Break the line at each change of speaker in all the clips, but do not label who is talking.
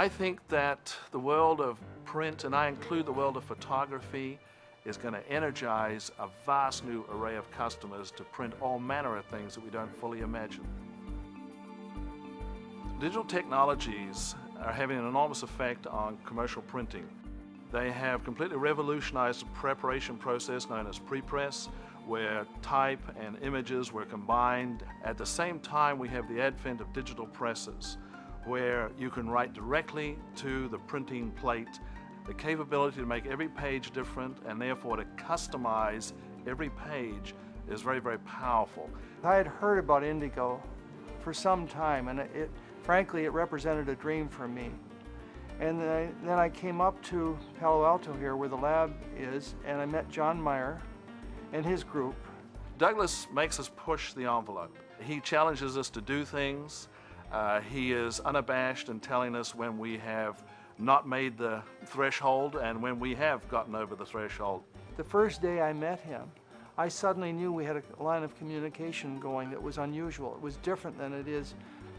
I think that the world of print, and I include the world of photography, is going to energize a vast new array of customers to print all manner of things that we don't fully imagine. Digital technologies are having an enormous effect on commercial printing. They have completely revolutionized the preparation process known as prepress, where type and images were combined. At the same time, we have the advent of digital presses, where you can write directly to the printing plate. The capability to make every page different and therefore to customize every page is very, very powerful.
I had heard about Indigo for some time, and it, frankly, it represented a dream for me. And then I, then I came up to Palo Alto here where the lab is, and I met John Meyer and his group.
Douglas makes us push the envelope. He challenges us to do things. Uh, he is unabashed in telling us when we have not made the threshold and when we have gotten over the threshold.
The first day I met him, I suddenly knew we had a line of communication going that was unusual. It was different than it is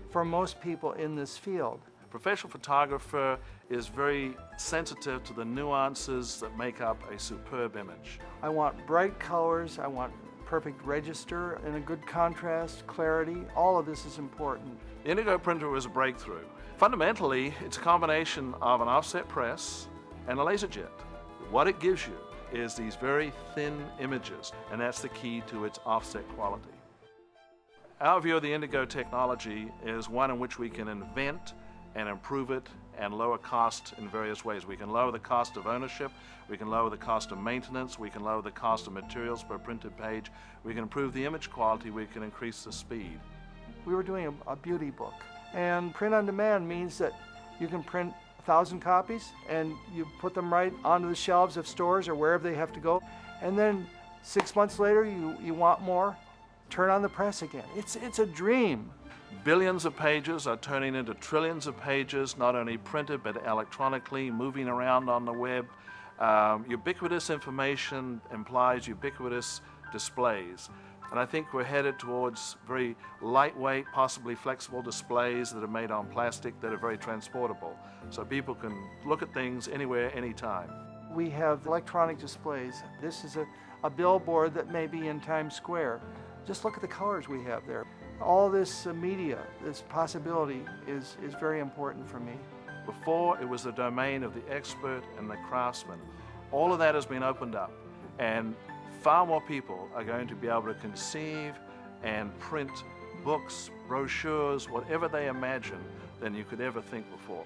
for most people in this field.
A professional photographer is very sensitive to the nuances that make up a superb image.
I want bright colors, I want perfect register and a good contrast, clarity. All of this is important.
The Indigo printer was a breakthrough. Fundamentally, it's a combination of an offset press and a laser jet. What it gives you is these very thin images, and that's the key to its offset quality. Our view of the Indigo technology is one in which we can invent and improve it and lower cost in various ways. We can lower the cost of ownership, we can lower the cost of maintenance, we can lower the cost of materials per printed page, we can improve the image quality, we can increase the speed.
We were doing a, a beauty book, and print on demand means that you can print a thousand copies and you put them right onto the shelves of stores or wherever they have to go, and then six months later you, you want more, turn on the press again. It's, it's a dream.
Billions of pages are turning into trillions of pages, not only printed but electronically, moving around on the web. Um, ubiquitous information implies ubiquitous displays. And I think we're headed towards very lightweight, possibly flexible displays that are made on plastic that are very transportable. So people can look at things anywhere, anytime.
We have electronic displays. This is a, a billboard that may be in Times Square. Just look at the colors we have there. All this uh, media, this possibility is, is very important for me.
Before, it was the domain of the expert and the craftsman. All of that has been opened up, and far more people are going to be able to conceive and print books, brochures, whatever they imagine than you could ever think before.